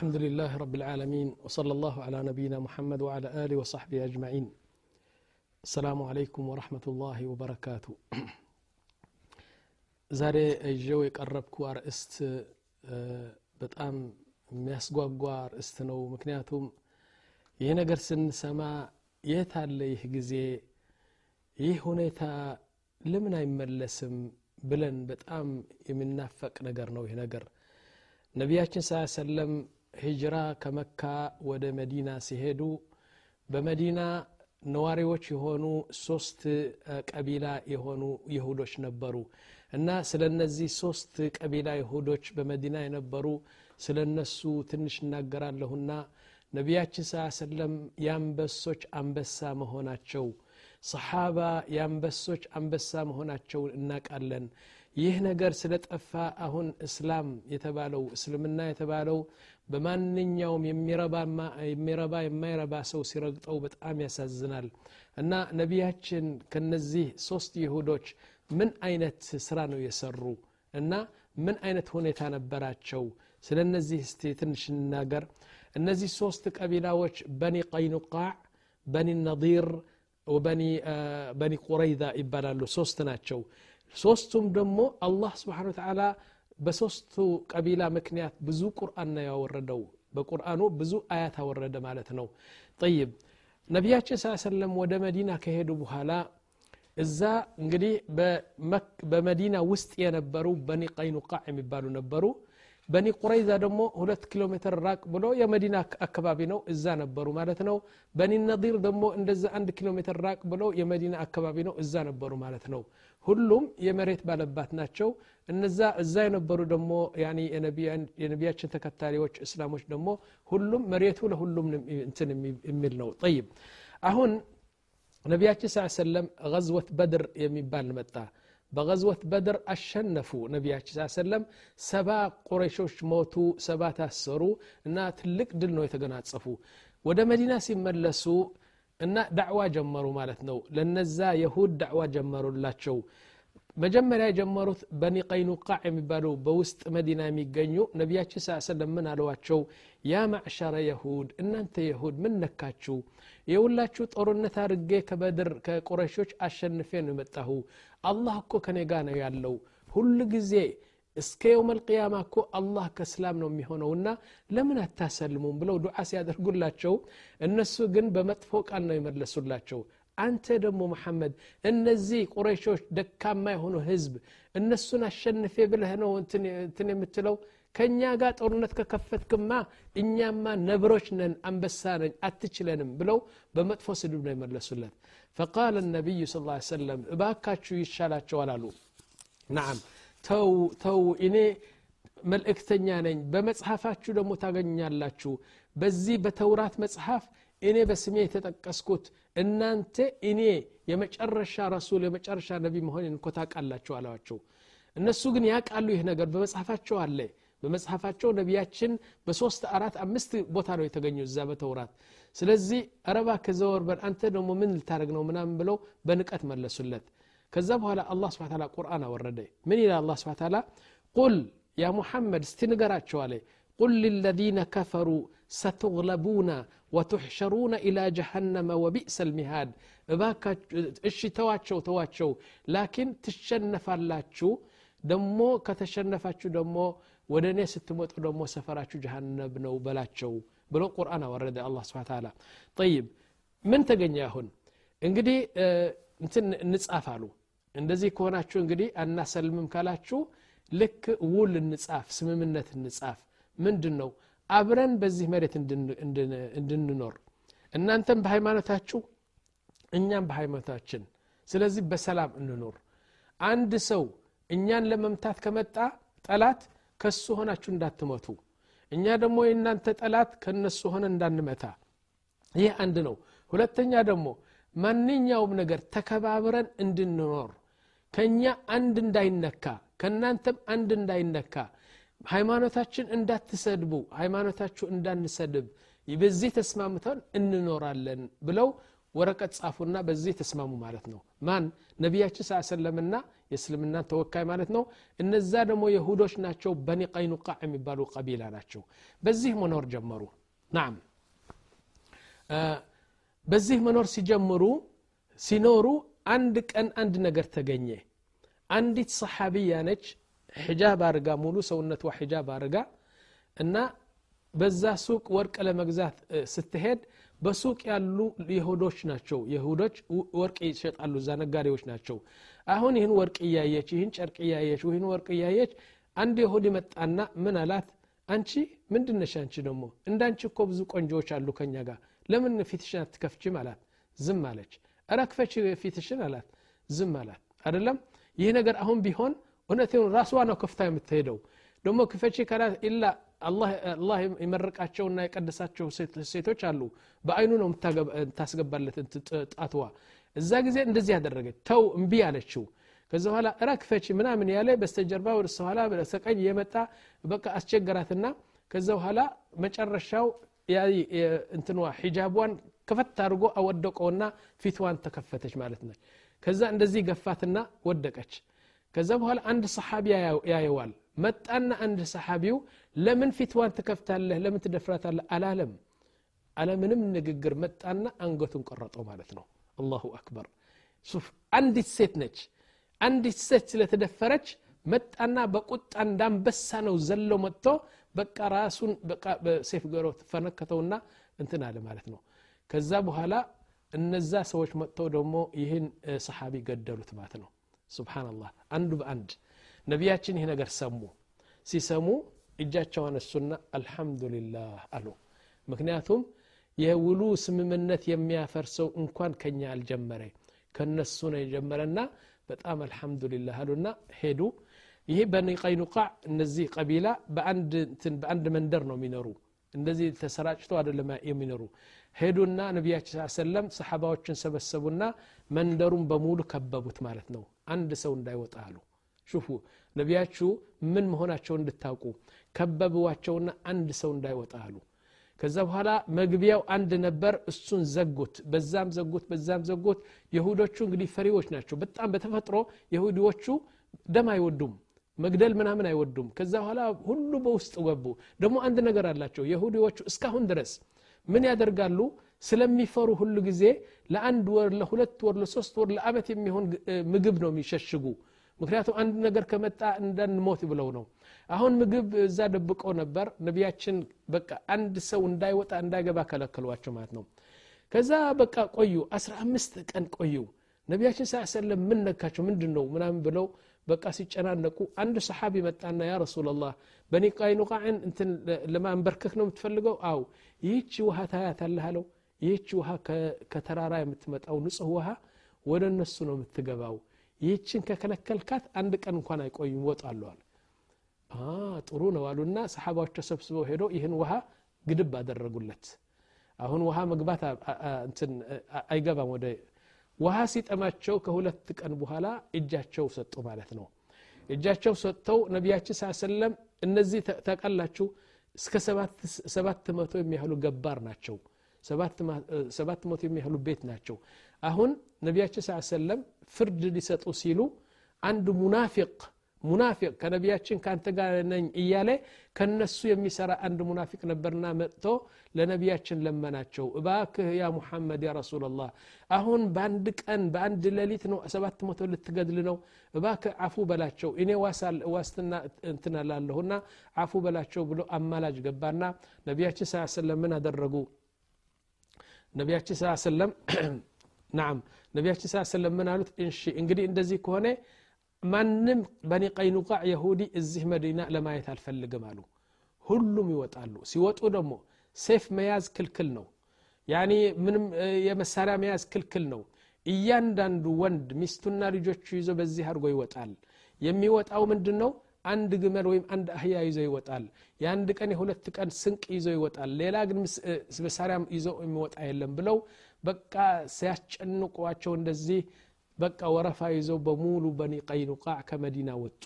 الحمد لله رب العالمين وصلى الله على نبينا محمد وعلى آله وصحبه أجمعين السلام عليكم ورحمة الله وبركاته ዛሬ እዤው የቀረብኩ አርእስት በጣም የሚያስጓጓ አርእስት ነው ምክንያቱም ይህ ነገር ስንሰማ የት አለ ይህ ጊዜ ይህ ሁኔታ ለምን አይመለስም ብለን በጣም የሚናፈቅ ነገር ነው ይህ ነገር ነቢያችን ስ ሰለም ሂጅራ ከመካ ወደ መዲና ሲሄዱ በመዲና ነዋሪዎች የሆኑ ሶስት ቀቢላ የሆኑ ይሁዶች ነበሩ። እና ስለ እነዚህ ሶስት ቀቢላ ይሁዶች በመዲና የነበሩ ስለ እነሱ ትንሽ እናገራለሁና ነቢያችን ስ ሰለም የአንበሶች አንበሳ መሆናቸው ሰሓባ የአንበሶች አንበሳ መሆናቸውን እናቃለን ይህ ነገር ስለ ጠፋ አሁን እስላም የተባለው እስልምና የተባለው በማንኛውም የሚረባ የማይረባ ሰው ሲረግጠው በጣም ያሳዝናል እና ነቢያችን ከነዚህ ሶስት ይሁዶች ምን አይነት ስራ ነው የሰሩ እና ምን አይነት ሁኔታ ነበራቸው ስለ እነዚህ እስቲ ትንሽ እንናገር እነዚህ ሶስት ቀቢላዎች በኒ ቀይኑቃዕ በኒ ነዲር በኒ ቁረይዛ ይባላሉ ሶስት ናቸው ሶስቱም ደግሞ አላህ ስብሓን ተዓላ በሶስቱ ቀቢላ ምክንያት ብዙ ቁርአን ነው ያወረደው። በቁርአኑ ብዙ አያት አወረደ ማለት ነው። ጠይብ ነቢያችን ስ ሰለም ወደ መዲና ከሄዱ በኋላ እዛ እንግዲህ በመዲና ውስጥ የነበሩ በኒ ቀይኑቃዕ የሚባሉ ነበሩ። በኒ ቁረይዛ ደግሞ ሁለት ኪሎ ሜትር ራቅ ብሎ የመዲና አካባቢ ነው። እዛ ነበሩ ማለት ነው። በኒ ነዲር ደግሞ እንደዛ አንድ ኪሎ ሜትር ራቅ ብሎ የመዲና አካባቢ ነው። እዛ ነበሩ ማለት ነው ሁሉም የመሬት ባለባት ናቸው። እነዛ እዛ የነበሩ ደግሞ የነቢያችን ተከታሪዎች እስላሞች ደግሞ ሁሉም መሬቱ ለሁሉም እንትን የሚል ነው። ጠይብ። አሁን ነቢያችን ስ ሰለም ገዝወት በድር የሚባል መጣ። በገዝወት በድር አሸነፉ ነቢያችን ስ ሰለም ሰባ ቁረሾች ሞቱ ሰባ ታሰሩ እና ትልቅ ድል ነው የተገናጸፉ። ወደ መዲና ሲመለሱ እና ዳዕዋ ጀመሩ ማለት ነው። ለነዛ የሁድ ዳዕዋ ጀመሩላቸው። መጀመሪያ የጀመሩት በኒ ቀይኑቃዕ የሚባሉ በውስጥ መዲና የሚገኙ ነቢያችን ስ ሰለም ምን አለዋቸው? ያ ማዕሸረ የሁድ እናንተ የሁድ ምን ነካችሁ? የሁላችሁ ጦርነት አድርጌ ከበድር ከቁረሾች አሸንፌ ነው የመጣሁ። አላህ እኮ ከኔ ጋ ነው ያለው። ሁሉ ጊዜ እስከ የውም ልቅያማ እኮ አላህ ከእስላም ነው የሚሆነውና ለምን አታሰልሙም ብለው ዱዓ ሲያደርጉላቸው እነሱ ግን በመጥፎ ቃል ነው የመለሱላቸው። አንተ ደግሞ መሐመድ እነዚህ ቁረይሾች ደካማ የሆኑ ህዝብ እነሱን አሸንፌ ብለህ ነው እንትን የምትለው? ከእኛ ጋር ጦርነት ከከፈትክማ እኛማ ነብሮች ነን አንበሳ ነን አትችለንም ብለው በመጥፎ ስድብ ነው የመለሱለት። ፈቃል ነቢዩ ስ ሰለም እባካችሁ ይሻላቸዋል አሉ። ናም ተው ተው እኔ መልእክተኛ ነኝ። በመጽሐፋችሁ ደግሞ ታገኛላችሁ። በዚህ በተውራት መጽሐፍ እኔ በስሜ የተጠቀስኩት እናንተ እኔ የመጨረሻ ረሱል የመጨረሻ ነቢ መሆን እኮ ታውቃላችሁ አለዋቸው እነሱ ግን ያውቃሉ ይህ ነገር። በመጽሐፋቸው አለ። በመጽሐፋቸው ነቢያችን በሶስት አራት አምስት ቦታ ነው የተገኙ እዛ በተውራት። ስለዚህ አረባ ከዘወር በል አንተ ደግሞ ምን ልታደረግ ነው? ምናምን ብለው በንቀት መለሱለት ከዛ በኋላ الله سبحانه وتعالى قرانا አወረደ። من إلى الله سبحانه وتعالى قل يا محمد እስቲ ንገራቸው አለ። ቁል ለልዲነ ከፈሩ ستغلبون وتحشرون إلى جهنم وبئس المهاد باك إشي تواتشو تواتشو لكن تشنفالاتشو دمو كتشنف دمو ودني ستموت دمو سفراتشو جهنم نو بلاتشو بلو قرآن ورد الله سبحانه وتعالى طيب من تقن ياهن انقدي آه نتن نتسافالو እንደዚህ ከሆናችሁ እንግዲህ አናሰልምም ካላችሁ ልክ ውል እንጻፍ ስምምነት እንጻፍ። ምንድን ነው አብረን በዚህ መሬት እንድንኖር። እናንተም በሃይማኖታችሁ እኛም በሃይማኖታችን። ስለዚህ በሰላም እንኖር አንድ ሰው እኛን ለመምታት ከመጣ ጠላት ከሱ ሆናችሁ እንዳትመቱ እኛ ደግሞ የእናንተ ጠላት ከነሱ ሆነ እንዳንመታ። ይህ አንድ ነው። ሁለተኛ ደግሞ ማንኛውም ነገር ተከባብረን እንድንኖር ከእኛ አንድ እንዳይነካ ከእናንተም አንድ እንዳይነካ። ሃይማኖታችን እንዳትሰድቡ ሃይማኖታችሁ እንዳንሰድብ በዚህ ተስማምተን እንኖራለን ብለው ወረቀት ጻፉና በዚህ ተስማሙ ማለት ነው። ማን? ነቢያችን ስ ሰለምና የእስልምናን ተወካይ ማለት ነው። እነዛ ደግሞ የሁዶች ናቸው በኒ ቀይኑቃዕ የሚባሉ ቀቢላ ናቸው። በዚህ መኖር ጀመሩ። ናም። በዚህ መኖር ሲጀምሩ ሲኖሩ አንድ ቀን አንድ ነገር ተገኘ። አንዲት ሰሓቢያ ነች። ሒጃብ አርጋ ሙሉ ሰውነቷ ሒጃብ አርጋ እና በዛ ሱቅ ወርቅ ለመግዛት ስትሄድ በሱቅ ያሉ የሁዶች ናቸው። የሁዶች ወርቅ ይሸጣሉ። እዛ ነጋዴዎች ናቸው። አሁን ይህን ወርቅ እያየች ይህን ጨርቅ እያየች ይህን ወርቅ እያየች አንድ የሁድ መጣና ምን አላት? አንቺ ምንድነሽ አንቺ ደግሞ? እንዳንቺ እኮ ብዙ ቆንጆዎች አሉ ከኛ ጋር። ለምን ፊትሽን አትከፍችም? አላት። ዝም አለች እረ ክፈች ፊትሽን አላት። ዝም አላት። አደለም ይህ ነገር አሁን ቢሆን እውነት ራስዋ ነው ከፍታ የምትሄደው። ደግሞ ክፈቺ ከላት ኢላ አላህ የመረቃቸውና የቀደሳቸው ሴቶች አሉ። በአይኑ ነው የምታስገባለት ጣትዋ። እዛ ጊዜ እንደዚህ ያደረገች ተው እምቢ አለችው። ከዚ በኋላ እረ ክፈቺ ምናምን ያለ በስተጀርባ ወደ ኋላ በስተቀኝ የመጣ በቃ አስቸገራትና ከዛ በኋላ መጨረሻው እንትንዋ ሒጃቧን ከፈት አድርጎ አወደቀውና ፊትዋን ተከፈተች ማለት ነች ከዛ እንደዚህ ገፋትና ወደቀች ከዛ በኋላ አንድ ሰሓቢ ያየዋል መጣና አንድ ሰሓቢው ለምን ፊትዋን ትከፍታለህ ለምን ትደፍራታለህ አላለም አለምንም ንግግር መጣና አንገቱን ቆረጠው ማለት ነው አላሁ አክበር ሱፍ አንዲት ሴት ነች አንዲት ሴት ስለተደፈረች መጣና በቁጣ እንዳንበሳ ነው ዘሎ መጥቶ በቃ ራሱን በሴፍ ገሮ ፈነከተውና እንትን አለ ማለት ነው ከዛ በኋላ እነዛ ሰዎች መጥተው ደግሞ ይህን ሰሓቢ ገደሉት ማለት ነው ስብሓንላህ አንዱ በአንድ ነቢያችን ይህ ነገር ሰሙ ሲሰሙ እጃቸው አነሱና አልሐምዱሊላህ አሉ ምክንያቱም የውሉ ስምምነት የሚያፈርሰው እንኳን ከኛ አልጀመረ ከነሱ ነው የጀመረና በጣም አልሐምዱሊላህ አሉና ሄዱ ይሄ በኒ ቀይኑቃዕ እነዚህ ቀቢላ በአንድ መንደር ነው የሚኖሩ እንደዚህ ተሰራጭቶ አይደለም የሚኖሩ ሄዱና ነቢያችን ሰለም ሰሓባዎችን ሰበሰቡና መንደሩን በሙሉ ከበቡት ማለት ነው። አንድ ሰው እንዳይወጣ አሉ። ሹፉ ነቢያችሁ ምን መሆናቸው እንድታውቁ ከበብዋቸውና አንድ ሰው እንዳይወጣ አሉ። ከዛ በኋላ መግቢያው አንድ ነበር እሱን ዘጉት። በዛም ዘጉት በዛም ዘጉት። የሁዶቹ እንግዲህ ፈሪዎች ናቸው። በጣም በተፈጥሮ የሁዲዎቹ ደም አይወዱም መግደል ምናምን አይወዱም። ከዛ በኋላ ሁሉ በውስጥ ገቡ። ደግሞ አንድ ነገር አላቸው። የሁዲዎቹ እስካሁን ድረስ ምን ያደርጋሉ? ስለሚፈሩ ሁሉ ጊዜ ለአንድ ወር ለሁለት ወር ለሶስት ወር ለአመት የሚሆን ምግብ ነው የሚሸሽጉ። ምክንያቱም አንድ ነገር ከመጣ እንዳንሞት ብለው ነው። አሁን ምግብ እዛ ደብቀው ነበር። ነቢያችን በቃ አንድ ሰው እንዳይወጣ እንዳይገባ ከለከሏቸው ማለት ነው። ከዛ በቃ ቆዩ። አስራ አምስት ቀን ቆዩ። ነቢያችን ስ ሰለም ምን ነካቸው? ምንድን ነው ምናምን ብለው በቃ ሲጨናነቁ አንድ ሰሓቢ መጣና ያ ረሱላላህ በኒ ቃይኑቃዕን እንትን ለማንበርከክ ነው የምትፈልገው? አው ይህቺ ውሃ ታያታለህ አለው። ይህቺ ውሃ ከተራራ የምትመጣው ንጹህ ውሃ ወደ እነሱ ነው የምትገባው። ይህችን ከከለከልካት አንድ ቀን እንኳን አይቆዩም ይወጣሉ አለ። ጥሩ ነው አሉና ሰሓባዎች ተሰብስበው ሄዶ ይህን ውሃ ግድብ አደረጉለት። አሁን ውሃ መግባት አይገባም ወደ ውሃ ሲጠማቸው ከሁለት ቀን በኋላ እጃቸው ሰጡ ማለት ነው። እጃቸው ሰጥተው ነቢያችን ስ ሰለም እነዚህ ታቃላችሁ እስከ ሰባት መቶ የሚያህሉ ገባር ናቸው። ሰባት መቶ የሚያህሉ ቤት ናቸው። አሁን ነቢያችን ስ ሰለም ፍርድ ሊሰጡ ሲሉ አንድ ሙናፊቅ ሙናፊቅ ከነቢያችን ከአንተ ጋር ነኝ እያለ ከነሱ የሚሰራ አንድ ሙናፊቅ ነበርና መጥቶ ለነቢያችን ለመናቸው እባክህ ያ ሙሐመድ ያ ረሱላላህ አሁን በአንድ ቀን በአንድ ሌሊት ነው ሰባት መቶ ልትገድል ነው? እባክህ አፉ በላቸው እኔ ዋስትና እንትናላለሁና አፉ በላቸው ብሎ አማላጅ ገባና ነቢያችን ስ ሰለም ምን አደረጉ? ነቢያችን ስ ሰለም ናም ነቢያችን ስ ሰለም ምን አሉት? እንሺ እንግዲህ እንደዚህ ከሆነ ማንም በኒ ቀይኑቃዕ የሁዲ እዚህ መዲና ለማየት አልፈልግም አሉ። ሁሉም ይወጣሉ። ሲወጡ ደግሞ ሴፍ መያዝ ክልክል ነው። ያኒ ምንም የመሳሪያ መያዝ ክልክል ነው። እያንዳንዱ ወንድ ሚስቱና ልጆቹ ይዞ በዚህ አድርጎ ይወጣል። የሚወጣው ምንድን ነው አንድ ግመል ወይም አንድ አህያ ይዞ ይወጣል። የአንድ ቀን የሁለት ቀን ስንቅ ይዞ ይወጣል። ሌላ ግን መሳሪያም ይዞ የሚወጣ የለም ብለው በቃ ሲያስጨንቋቸው እንደዚህ በቃ ወረፋ ይዘው በሙሉ በኒ ቀይኑቃዕ ከመዲና ወጡ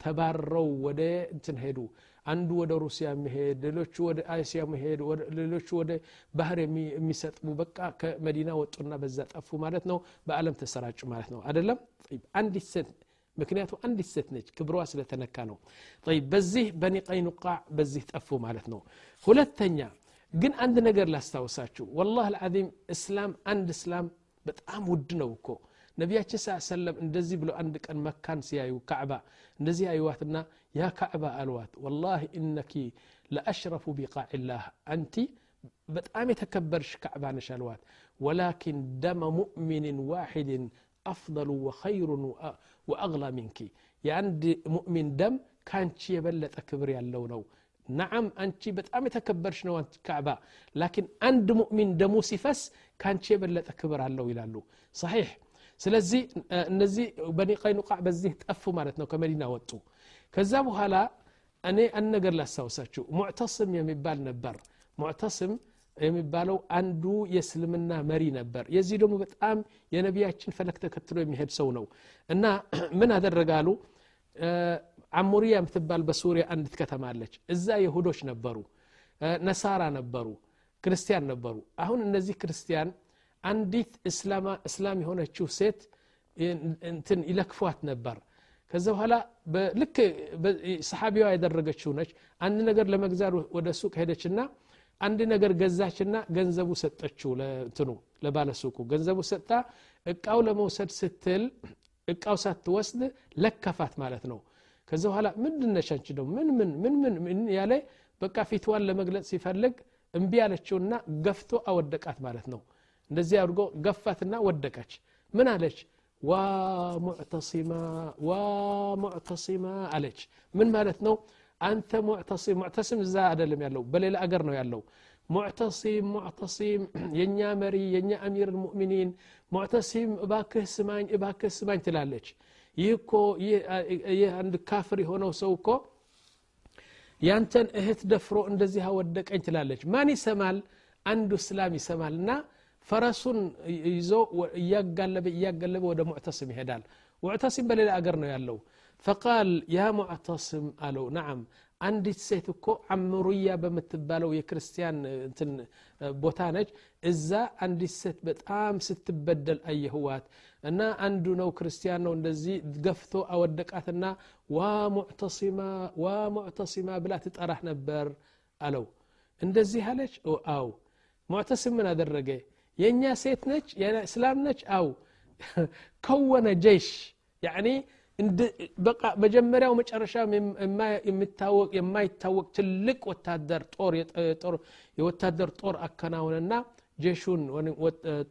ተባረው ወደ እንትን ሄዱ አንዱ ወደ ሩሲያ የሚሄድ ሌሎቹ ወደ አይሲያ መሄድ ሌሎቹ ወደ ባህር የሚሰጥሙ በቃ ከመዲና ወጡና በዛ ጠፉ ማለት ነው በአለም ተሰራጩ ማለት ነው አደለም አንዲት ሴት ምክንያቱ አንዲት ሴት ነች ክብሯ ስለተነካ ነው በዚህ በኒ ቀይኑቃዕ በዚህ ጠፉ ማለት ነው ሁለተኛ ግን አንድ ነገር ላስታውሳችሁ ወላህ አልዓዚም እስላም አንድ እስላም በጣም ውድ ነው እኮ ነቢያችን ስ ሰለም እንደዚህ ብሎ አንድ ቀን መካን ሲያዩ ካዕባ እንደዚህ አዩዋትና ያ ካዕባ አልዋት ወላሂ እነኪ ለአሽረፉ ቢቃዕላህ አንቲ በጣም የተከበርሽ ካዕባ ነሽ አልዋት ወላኪን ደመ ሙእሚንን ዋሒድን أفضل وخير وأغلى منك የአንድ ሙእሚን ደም ከአንቺ የበለጠ ክብር ያለው ነው ናዓም አንቺ በጣም የተከበርሽ ነው ካዕባ ላኪን አንድ ሙእሚን ደሙ ሲፈስ ከአንቺ የበለጠ ክብር አለው ይላሉ صحيح ስለዚህ እነዚህ በኒ ቀይኑቃዕ በዚህ ጠፉ ማለት ነው ከመዲና ወጡ ከዛ በኋላ እኔ አንድ ነገር ላስታውሳችሁ ሙዕተስም የሚባል ነበር ሙዕተስም የሚባለው አንዱ የእስልምና መሪ ነበር የዚህ ደግሞ በጣም የነቢያችን ፈለክ ተከትሎ የሚሄድ ሰው ነው እና ምን አደረጋሉ አሙሪያ የምትባል በሱሪያ አንዲት ከተማ አለች እዛ የሁዶች ነበሩ ነሳራ ነበሩ ክርስቲያን ነበሩ አሁን እነዚህ ክርስቲያን አንዲት እስላም የሆነችው ሴት እንትን ይለክፏት ነበር። ከዛ በኋላ ልክ ሰሓቢዋ ያደረገችው ነች። አንድ ነገር ለመግዛት ወደ ሱቅ ሄደችና አንድ ነገር ገዛችና ገንዘቡ ሰጠችው ለትኑ ለባለሱቁ። ገንዘቡ ሰጥታ እቃው ለመውሰድ ስትል እቃው ሳትወስድ ለከፋት ማለት ነው። ከዚ በኋላ ምንድን ነሽ አንቺ ምን ምን ምን ምን ያለ በቃ ፊትዋን ለመግለጽ ሲፈልግ እምቢ ያለችውና ገፍቶ አወደቃት ማለት ነው እንደዚህ አድርጎ ገፋትና ወደቀች ምን አለች ዋ ሙዕተሲማ ዋ ሙዕተሲማ አለች ምን ማለት ነው አንተ ሙዕተሲም ሙዕተሲም እዛ አይደለም ያለው በሌላ አገር ነው ያለው ሙዕተሲም ሙዕተሲም የእኛ መሪ የእኛ አሚር ልሙእሚኒን ሙዕተሲም እባክህ ስማኝ እባክህ ስማኝ ትላለች ይህ እኮ ይህ አንድ ካፍር የሆነው ሰው እኮ ያንተን እህት ደፍሮ እንደዚህ አወደቀኝ ትላለች ማን ይሰማል አንዱ እስላም ይሰማል እና ፈረሱን ይዞ እያጋለበ እያጋለበ ወደ ሙዕተስም ይሄዳል ሙዕተስም በሌላ አገር ነው ያለው ፈቃል ያ ሙዕተስም አለው ነዓም አንዲት ሴት እኮ አምሩያ በምትባለው የክርስቲያን እንትን ቦታ ነች እዛ አንዲት ሴት በጣም ስትበደል አየህዋት እና አንዱ ነው ክርስቲያን ነው እንደዚህ ገፍቶ አወደቃትና ዋ ሙዕተሲማ ዋ ሙዕተሲማ ብላ ትጠራህ ነበር አለው እንደዚህ አለች አው ሙዕተሲም ምን አደረገ የእኛ ሴት ነች እስላም ነች አው ከወነ ጀይሽ ያኒ በቃ መጀመሪያው መጨረሻ የሚታወቅ የማይታወቅ ትልቅ ወታደር ጦር የወታደር ጦር አከናውንና ጀሹን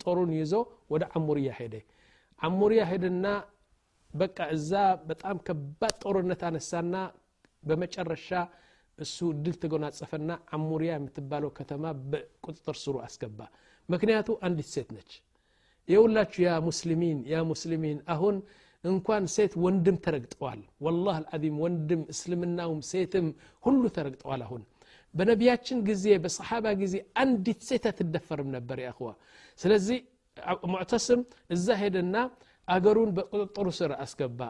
ጦሩን ይዞ ወደ አሙርያ ሄደ አሙርያ ሄድና በቃ እዛ በጣም ከባድ ጦርነት አነሳና በመጨረሻ እሱ ድል ተጎናጸፈና አሙሪያ የምትባለው ከተማ በቁጥጥር ስሩ አስገባ ምክንያቱ አንዲት ሴት ነች የሁላችሁ ያ ሙስሊሚን ያ ሙስሊሚን አሁን እንኳን ሴት ወንድም ተረግጠዋል ወላህ አልዓዚም ወንድም እስልምናውም ሴትም ሁሉ ተረግጠዋል አሁን በነቢያችን ጊዜ በሰሓባ ጊዜ አንዲት ሴት አትደፈርም ነበር ያእኽዋ ስለዚህ ሙዕተስም እዛ ሄደና አገሩን በቁጥጥሩ ስር አስገባ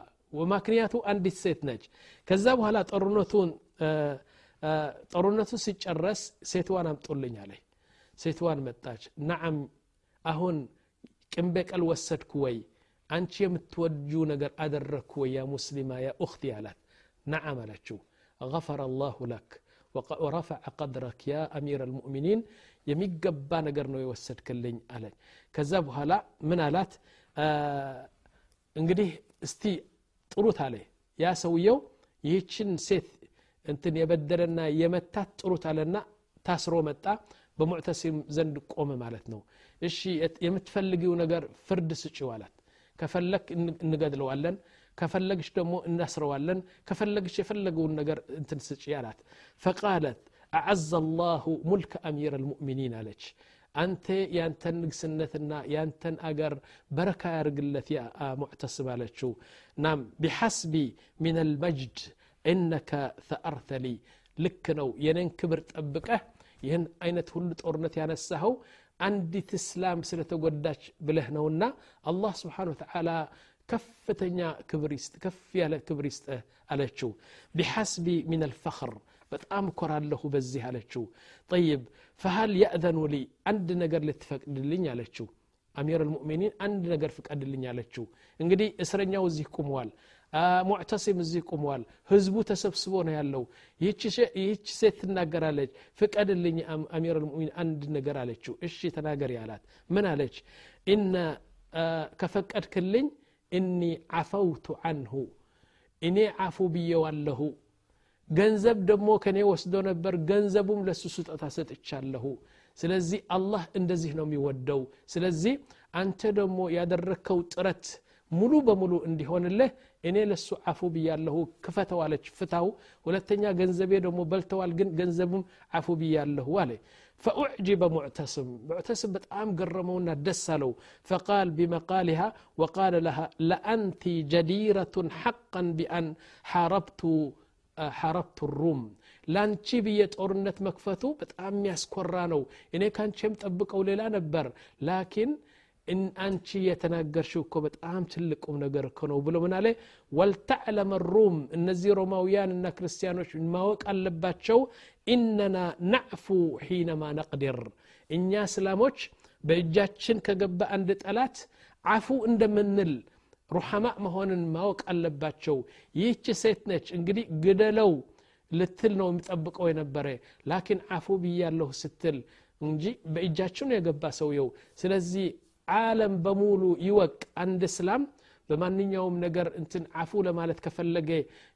ምክንያቱ አንዲት ሴት ነች ከዛ በኋላ ጦርነቱን ጦርነቱ ሲጨረስ ሴትዋን አምጦልኝ አለኝ ሴትዋን መጣች ናዓም አሁን ቅን በቀል ወሰድኩ ወይ አንቺ የምትወጁ ነገር አደረግኩ ወይ ያ ሙስሊማ ያ ኡክቲ አላት ነዓም አለችው غفر الله لك ورفع قدرك يا أمير المؤمنين የሚገባ ነገር ነው የወሰድክልኝ አለኝ ከዛ በኋላ ምን አላት እንግዲህ እስቲ ጥሩት አለ ያ ሰውየው ይህችን ሴት እንትን የበደለና የመታት ጥሩት አለና ታስሮ መጣ በሙዕተሲም ዘንድ ቆመ ማለት ነው እሺ የምትፈልጊው ነገር ፍርድ ስጪው አላት ከፈለግ እንገድለዋለን ከፈለግሽ ደግሞ እናስረዋለን ከፈለግሽ የፈለገውን ነገር እንትን ስጪ አላት ፈቃለት አዓዘ ላሁ ሙልከ አሚር ልሙእሚኒን አለች አንተ ያንተን ንግስነትና ያንተን አገር በረካ ያርግለት ያ ሙዕተስም አለችው ናም ቢሐስቢ ምን አልመጅድ እነከ ተአርተ ሊ ልክ ነው የኔን ክብር ጠብቀህ ይህን አይነት ሁሉ ጦርነት ያነሳኸው አንዲት እስላም ስለተጎዳች ብለህ ነውና አላህ ስብሓን ወተዓላ ከፍተኛ ክብር ከፍ ያለ ክብር ይስጥህ አለችው ቢሐስቢ ምን አልፈኽር በጣም እኮራለሁ በዚህ አለችው ጠይብ ፈሃል የእዘኑ ሊ አንድ ነገር ልትፈቅድልኝ አለችው አሚር ልሙእሚኒን አንድ ነገር ፍቀድልኝ አለችው እንግዲህ እስረኛው እዚህ ቁመዋል ሙዕተሲም እዚህ ቁመዋል ህዝቡ ተሰብስቦ ነው ያለው። ይህች ሴት ትናገራለች። ፍቀድልኝ አሚር ልሙእሚን አንድ ነገር አለችው። እሺ ተናገር ያላት ምን አለች? እነ ከፈቀድክልኝ እኒ ዓፈውቱ አንሁ እኔ አፉ ብየዋለሁ። ገንዘብ ደግሞ ከኔ ወስዶ ነበር። ገንዘቡም ለሱ ስጦታ ሰጥቻለሁ። ስለዚህ አላህ እንደዚህ ነው የሚወደው። ስለዚህ አንተ ደግሞ ያደረግከው ጥረት ሙሉ በሙሉ እንዲሆንልህ እኔ ለሱ አፉ ብያለሁ ክፈተው አለች ፍታው ሁለተኛ ገንዘቤ ደግሞ በልተዋል ግን ገንዘቡም አፉ ብያለሁ አለ فأعجب معتصم معتصم بتعام قرمونا دسلو فقال بمقالها وقال لها لأنت جديرة حقا بأن حاربت حاربت الروم ላንቺ ብዬ ጦርነት መክፈቱ በጣም የሚያስኮራ ነው እኔ ካንቺ የምጠብቀው ሌላ ነበር ላኪን አንቺ የተናገርሽው እኮ በጣም ትልቁም ነገር እኮ ነው ብሎ ምን አለ? ወልተዕለም ሩም እነዚህ ሮማውያን እና ክርስቲያኖች ማወቅ አለባቸው። ኢነና ነዕፉ ሒነማ ነቅድር እኛ እስላሞች በእጃችን ከገባ አንድ ጠላት አፉ እንደምንል ሩሐማ መሆንን ማወቅ አለባቸው። ይህች ሴት ነች እንግዲህ ግደለው ልትል ነው የሚጠብቀው የነበረ። ላኪን አፉ ብያለሁ ስትል እንጂ በእጃችን የገባ ሰውየው። ስለዚህ ዓለም በሙሉ ይወቅ አንድ እስላም በማንኛውም ነገር እንትን አፉ ለማለት ከፈለገ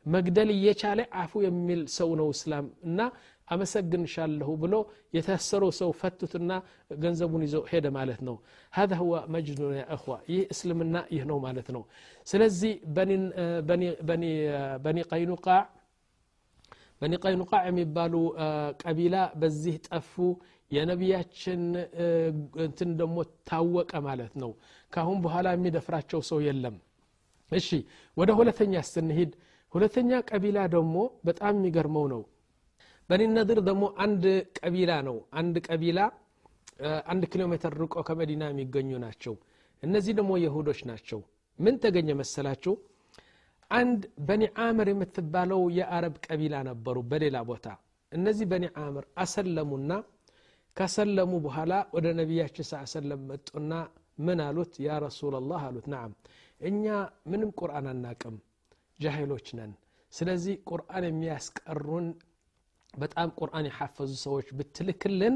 መግደል እየቻለ አፉ የሚል ሰው ነው እስላም እና አመሰግንሻለሁ ብሎ የታሰረው ሰው ፈቱትና ገንዘቡን ይዞ ሄደ ማለት ነው هذا هو مجد يا اخوة ይህ እስልምና ይህ ነው ማለት ነው ስለዚህ በኒ ቀይኑቃዕ በኒ ቀይኑቃዕ የሚባሉ ቀቢላ በዚህ ጠፉ የነቢያችን እንትን ደግሞ ታወቀ ማለት ነው። ካሁን በኋላ የሚደፍራቸው ሰው የለም። እሺ ወደ ሁለተኛ ስንሄድ ሁለተኛ ቀቢላ ደግሞ በጣም የሚገርመው ነው። በኒ ነድር ደግሞ አንድ ቀቢላ ነው። አንድ ቀቢላ አንድ ኪሎ ሜትር ርቆ ከመዲና የሚገኙ ናቸው። እነዚህ ደግሞ የሁዶች ናቸው። ምን ተገኘ መሰላችሁ? አንድ በኒ አምር የምትባለው የአረብ ቀቢላ ነበሩ በሌላ ቦታ። እነዚህ በኒ አምር አሰለሙና ከሰለሙ በኋላ ወደ ነቢያችን ስ ሰለም መጡና ምን አሉት? ያ ረሱላላህ አሉት። ናም እኛ ምንም ቁርአን አናቅም ጃሂሎች ነን። ስለዚህ ቁርአን የሚያስቀሩን በጣም ቁርአን የሐፈዙ ሰዎች ብትልክልን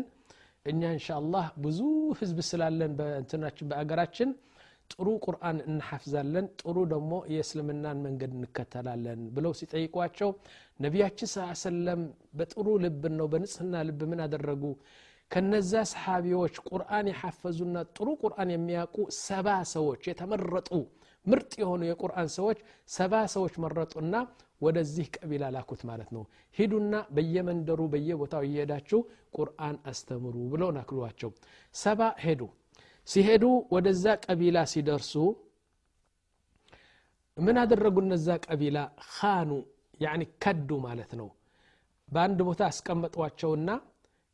እኛ እንሻ አላህ ብዙ ህዝብ ስላለን በእንትናችን በአገራችን ጥሩ ቁርአን እንሐፍዛለን ጥሩ ደግሞ የእስልምናን መንገድ እንከተላለን ብለው ሲጠይቋቸው ነቢያችን ስ ሰለም በጥሩ ልብ ነው በንጽህና ልብ ምን አደረጉ ከነዛ ሰሓቢዎች ቁርአን የሐፈዙና ጥሩ ቁርአን የሚያውቁ ሰባ ሰዎች የተመረጡ ምርጥ የሆኑ የቁርአን ሰዎች ሰባ ሰዎች መረጡና ወደዚህ ቀቢላ ላኩት ማለት ነው። ሂዱና በየመንደሩ በየቦታው እየሄዳችሁ ቁርአን አስተምሩ ብለው ናክሏቸው። ሰባ ሄዱ። ሲሄዱ ወደዛ ቀቢላ ሲደርሱ ምን አደረጉ? እነዛ ቀቢላ ካኑ ያኒ ከዱ ማለት ነው። በአንድ ቦታ አስቀመጧቸውና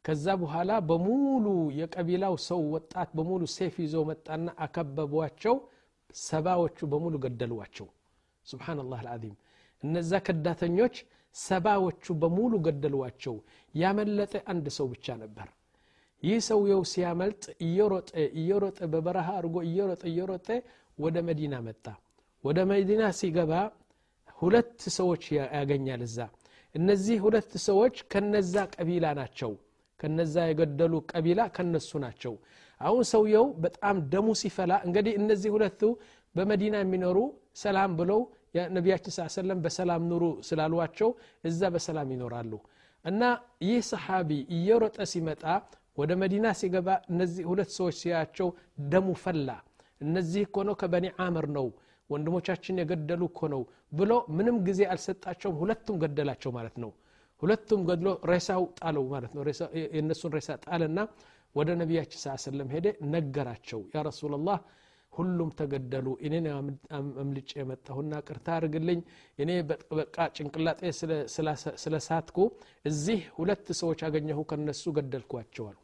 ከዛ በኋላ በሙሉ የቀቢላው ሰው ወጣት በሙሉ ሴፍ ይዞ መጣና አከበቧቸው። ሰባዎቹ በሙሉ ገደሏቸው። ስብናላህ አልዓዚም። እነዛ ከዳተኞች ሰባዎቹ በሙሉ ገደሏቸው። ያመለጠ አንድ ሰው ብቻ ነበር። ይህ ሰውየው ሲያመልጥ እየሮጠ እየሮጠ በበረሃ አድርጎ እየሮጠ እየሮጠ ወደ መዲና መጣ። ወደ መዲና ሲገባ ሁለት ሰዎች ያገኛል እዛ። እነዚህ ሁለት ሰዎች ከነዛ ቀቢላ ናቸው ከነዛ የገደሉ ቀቢላ ከነሱ ናቸው። አሁን ሰውየው በጣም ደሙ ሲፈላ እንግዲህ እነዚህ ሁለቱ በመዲና የሚኖሩ ሰላም ብለው ነቢያችን ስ ሰለም በሰላም ኑሩ ስላሏቸው እዛ በሰላም ይኖራሉ። እና ይህ ሰሓቢ እየሮጠ ሲመጣ ወደ መዲና ሲገባ እነዚህ ሁለት ሰዎች ሲያቸው ደሙ ፈላ። እነዚህ እኮ ነው ከበኒ አምር ነው ወንድሞቻችን የገደሉ እኮ ነው ብሎ ምንም ጊዜ አልሰጣቸውም። ሁለቱም ገደላቸው ማለት ነው ሁለቱም ገድሎ ሬሳው ጣለው ማለት ነው። የእነሱን ሬሳ ጣልና ወደ ነቢያችን ስ ሰለም ሄደ ነገራቸው። ያ ረሱላላህ ሁሉም ተገደሉ እኔን አምልጭ የመጣሁና ቅርታ አድርግልኝ እኔ በቃ ጭንቅላጤ ስለሳትኩ እዚህ ሁለት ሰዎች አገኘሁ ከነሱ ገደልኳቸዋል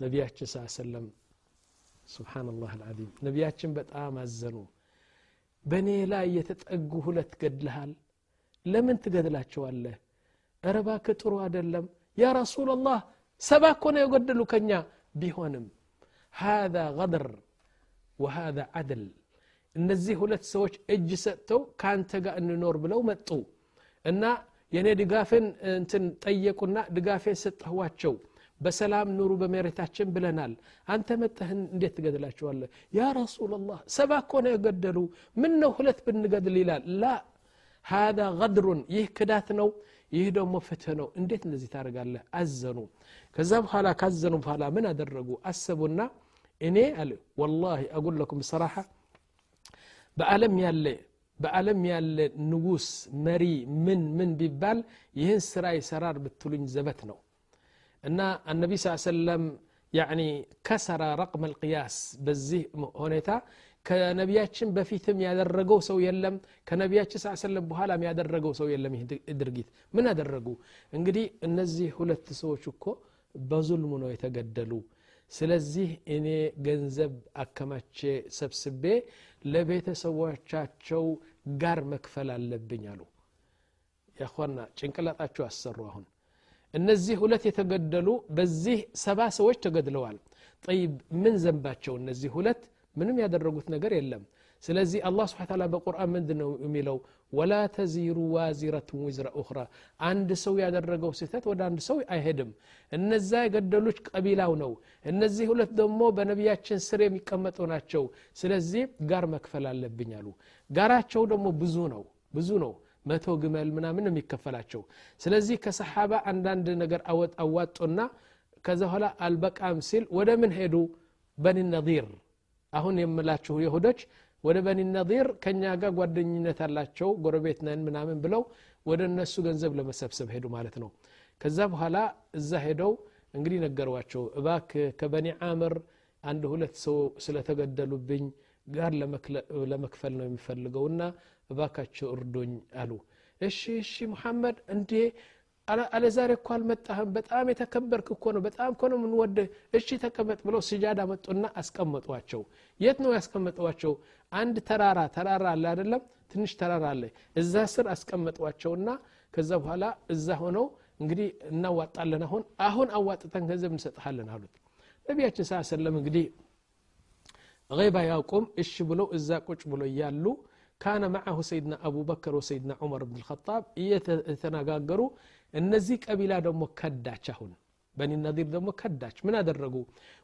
ነቢያችን ስ ሰለም ስብናላህ አልዓዚም ነቢያችን በጣም አዘኑ። በእኔ ላይ የተጠጉ ሁለት ገድልሃል ለምን ትገድላቸዋለህ ረባክ ጥሩ አደለም ያ ረሱላላህ ሰባ እኮ ነው የጎደሉ ከኛ ቢሆንም ሃذا غدር ወሃذا አድል እነዚህ ሁለት ሰዎች እጅ ሰጥተው ከአንተ ጋር እንኖር ብለው መጡ እና የእኔ ድጋፍን እንትን ጠየቁና ድጋፌ ሰጠኋቸው በሰላም ኑሩ በመሬታችን ብለናል አንተ መጠህን እንዴት ትገድላቸዋለህ ያ ረሱላላህ ሰባ እኮ ነው የገደሉ ምን ነው ሁለት ብንገድል ይላል ላ ሃذا غድሩን ይህ ክዳት ነው ይህ ደግሞ ፍትህ ነው። እንዴት እንደዚህ ታደርጋለህ? አዘኑ። ከዛ በኋላ ካዘኑ በኋላ ምን አደረጉ? አሰቡና እኔ አለ ወላሂ አጉል ለኩም ሰራሐ በዓለም ያለ በዓለም ያለ ንጉስ መሪ ምን ምን ቢባል ይህን ስራ ይሰራር ብትሉኝ ዘበት ነው። እና አነቢ ስ ሰለም ከሰራ ረቅመ ልቅያስ በዚህ ሁኔታ ከነቢያችን በፊትም ያደረገው ሰው የለም ከነቢያችን ስ ሰለም በኋላም ያደረገው ሰው የለም። ይህ ድርጊት ምን አደረጉ? እንግዲህ እነዚህ ሁለት ሰዎች እኮ በዙልሙ ነው የተገደሉ። ስለዚህ እኔ ገንዘብ አከማቼ ሰብስቤ ለቤተሰቦቻቸው ጋር መክፈል አለብኝ አሉ። ያኳና ጭንቅላጣቸው አሰሩ። አሁን እነዚህ ሁለት የተገደሉ በዚህ ሰባ ሰዎች ተገድለዋል። ጠይብ ምን ዘንባቸው እነዚህ ሁለት ምንም ያደረጉት ነገር የለም ስለዚህ አላህ ስብሓ ታላ በቁርአን ምንድን ነው የሚለው ወላ ተዚሩ ዋዚረቱን ዊዝረ ኡኽራ አንድ ሰው ያደረገው ስህተት ወደ አንድ ሰው አይሄድም እነዛ የገደሉች ቀቢላው ነው እነዚህ ሁለት ደግሞ በነቢያችን ስር የሚቀመጡ ናቸው ስለዚህ ጋር መክፈል አለብኝ አሉ ጋራቸው ደግሞ ብዙ ነው ብዙ ነው መቶ ግመል ምናምን የሚከፈላቸው ስለዚህ ከሰሓባ አንዳንድ ነገር አዋጦና ከዛ በኋላ አልበቃም ሲል ወደ ምን ሄዱ በኒ ነዚር አሁን የምላችሁ ይሁዶች ወደ በኒ ነዚር ከኛ ጋር ጓደኝነት አላቸው ጎረቤት ነን ምናምን ብለው ወደ እነሱ ገንዘብ ለመሰብሰብ ሄዱ ማለት ነው። ከዛ በኋላ እዛ ሄደው እንግዲህ ነገሯቸው። እባክ ከበኒ አምር አንድ ሁለት ሰው ስለተገደሉብኝ ጋር ለመክፈል ነው የሚፈልገውና እባካቸው እርዶኝ አሉ። እሺ እሺ ሙሐመድ እንዴ አለዛሬ እኮ አልመጣህም። በጣም የተከበርክ እኮ ነው። በጣም እኮ ነው እሺ ተቀመጥ ብለው ስጃዳ መጡና አስቀመጧቸው። የት ነው ያስቀመጧቸው? አንድ ተራራ ተራራ አለ አይደለም? ትንሽ ተራራ አለ። እዛ ስር አስቀመጧቸውና ከዛ በኋላ እዛ ሆነው እንግዲህ እናዋጣለን አሁን አሁን አዋጥተን ገንዘብ እንሰጥሃለን አሉት። ነቢያችን ሳ ሰለም እንግዲህ ይባ ያውቁም እሺ ብለው እዛ ቁጭ ብሎ እያሉ ካነ ማዓሁ ሰይድና አቡበከር ወሰይድና ዑመር ብን ልከጣብ እየተነጋገሩ እነዚህ ቀቢላ ደግሞ ከዳች አሁን። በኒ ነዲር ደግሞ ከዳች። ምን አደረጉ?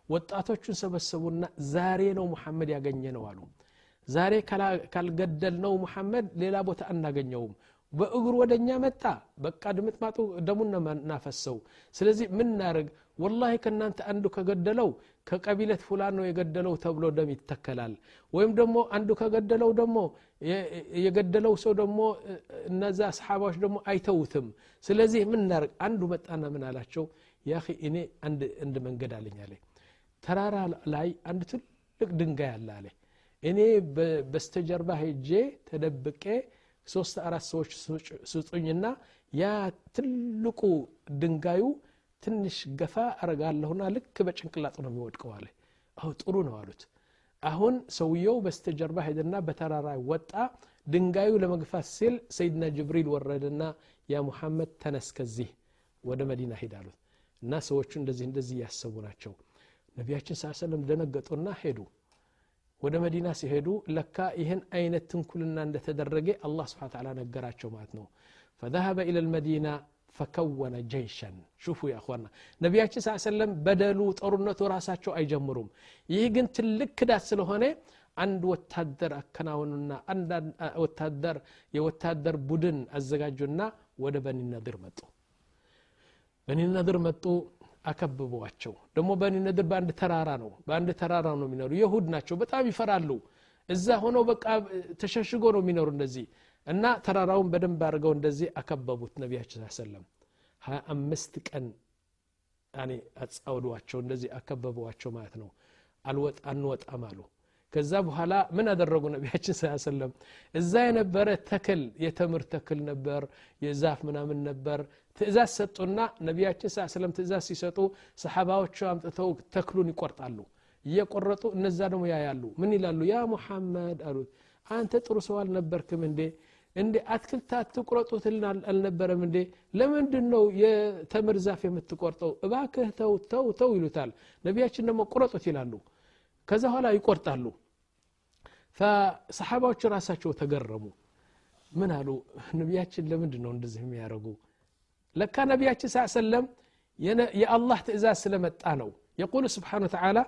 ወጣቶቹን ሰበሰቡና ዛሬ ነው ሙሐመድ ያገኘ ነው አሉ። ዛሬ ካልገደል ነው ሙሐመድ ሌላ ቦታ አናገኘውም። በእግሩ ወደ እኛ መጣ። በቃ ድምጥማጡ ደሙን እናፈሰው ስለዚህ ምን እናደርግ ወላሂ ከእናንተ አንዱ ከገደለው ከቀቢለት ፉላን ነው የገደለው ተብሎ ደም ይተከላል። ወይም ደግሞ አንዱ ከገደለው ደግሞ የገደለው ሰው ደግሞ እነዛ አስሓባዎች ደግሞ አይተውትም። ስለዚህ ምን እናደርግ አንዱ መጣና ምን አላቸው? ያ እኔ አንድ መንገድ አለኝ አለ። ተራራ ላይ አንድ ትልቅ ድንጋይ አለ አለ። እኔ በስተጀርባ ሄጄ ተደብቄ ሶስት አራት ሰዎች ስጡኝና ያ ትልቁ ድንጋዩ ትንሽ ገፋ አረጋለሁና ልክ በጭንቅላጡ ነው የሚወድቀው አለ። አሁ ጥሩ ነው አሉት። አሁን ሰውየው በስተጀርባ ሄደና በተራራ ወጣ። ድንጋዩ ለመግፋት ሲል ሰይድና ጅብሪል ወረደና ያ ሙሐመድ ተነስ ከዚህ ወደ መዲና ሄድ አሉት። እና ሰዎቹ እንደዚህ እንደዚህ እያሰቡ ናቸው። ነቢያችን ስ ሰለም ደነገጡና ሄዱ። ወደ መዲና ሲሄዱ ለካ ይህን አይነት ትንኩልና እንደተደረገ አላህ ስብሓ ነገራቸው ማለት ነው። فذهب إلى المدينة ፈከወነ ጀይሸን። ሹፉ ያኳና ነቢያችን ስ ሰለም በደሉ ጦርነቱ ራሳቸው አይጀምሩም። ይህ ግን ትልቅ ክዳት ስለሆነ አንድ ወታደር አከናወኑና ወታደር የወታደር ቡድን አዘጋጁና ወደ በኒ ነድር መጡ። በኒ ነድር መጡ አከብቧቸው ደግሞ በኒ ነድር በአንድ ተራራ ነው በአንድ ተራራ ነው የሚኖሩ። የሁድ ናቸው በጣም ይፈራሉ። እዛ ሆነው በቃ ተሸሽጎ ነው የሚኖሩ እንደዚህ እና ተራራውን በደንብ አድርገው እንደዚህ አከበቡት ነቢያችን ሰለም ሀያ አምስት ቀን አጻውዷቸው እንደዚህ አከበቧቸው ማለት ነው አልወጣ አንወጣም አሉ ከዛ በኋላ ምን አደረጉ ነቢያችን ስ ሰለም እዛ የነበረ ተክል የተምር ተክል ነበር የዛፍ ምናምን ነበር ትእዛዝ ሰጡና ነቢያችን ስ ሰለም ትእዛዝ ሲሰጡ ሰሓባዎቹ አምጥተው ተክሉን ይቆርጣሉ እየቆረጡ እነዛ ደግሞ ያያሉ ምን ይላሉ ያ ሙሐመድ አሉት አንተ ጥሩ ሰው አልነበርክም እንዴ እንዴ አትክልት አትቁረጡትልን አልነበረም እንዴ ለምንድን ነው የተምር ዛፍ የምትቆርጠው እባክህ ተው ተው ተው ይሉታል ነቢያችን ደግሞ ቁረጡት ይላሉ ከዛ ኋላ ይቆርጣሉ ፈሰሓባዎች ራሳቸው ተገረሙ ምን አሉ ነቢያችን ለምንድን ነው እንደዚህ የሚያደርጉ ለካ ነቢያችን ስ ሰለም የአላህ ትእዛዝ ስለመጣ ነው يقول سبحانه وتعالى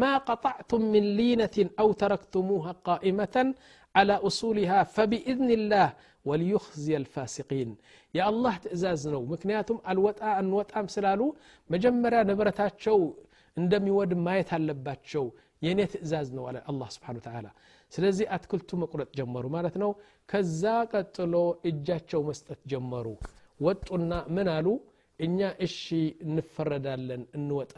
ما قطعتم من لينة أو تركتموها قائمة على أصولها فبإذن الله وليخزي الفاسقين. يا الله تأزاز نو مكنياتهم الوطاء الوطاء سلالو مجمرا نبرتاتشو اندم يود ما يتالباتشو يعني تأزاز نو على الله سبحانه وتعالى سلزي أتكلتم مقرط جمرو مالتنا كزاك تلو إجاتشو مستت جمرو وطنا منالو إنيا إشي نفردالن النوت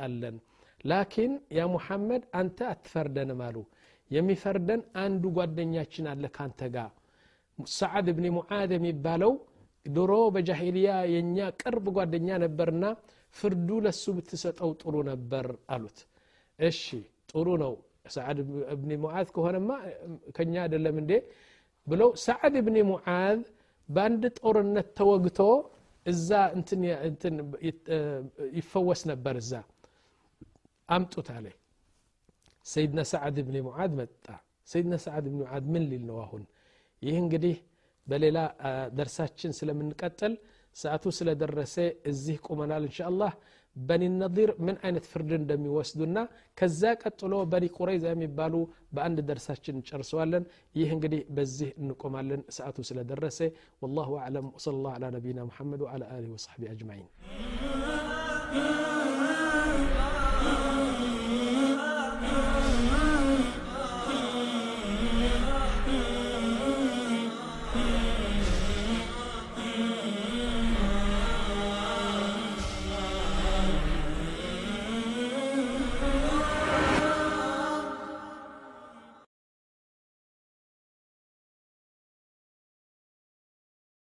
لكن يا محمد أنت أتفردن مالو የሚፈርደን አንዱ ጓደኛችን አለ ካንተ ጋር ሰዓድ ብኒ ሙዓድ የሚባለው ድሮ በጃሂልያ የእኛ ቅርብ ጓደኛ ነበርና ፍርዱ ለሱ ብትሰጠው ጥሩ ነበር አሉት እሺ ጥሩ ነው ሰዓድ እብኒ ሙዓዝ ከሆነማ ከኛ አይደለም እንዴ ብለው ሰዓድ እብኒ ሙዓዝ በአንድ ጦርነት ተወግቶ እዛ እንትን ይፈወስ ነበር እዛ አምጡት አለ سيدنا سعد بن معاذ متى سيدنا سعد بن معاذ من اللي نواهن يهن قديه بليلا درساتشن سلم نقتل ساعتو سلا درسة الزيه قمنال إن شاء الله بني النظير من أين تفردن دمي وسدنا كزاك أطلو بني قريزة يبالو بأند درساتشن شرسوالا يهن قديه بزيه نقمال ساعتو سلا درسة والله أعلم وصلى الله على نبينا محمد وعلى آله وصحبه أجمعين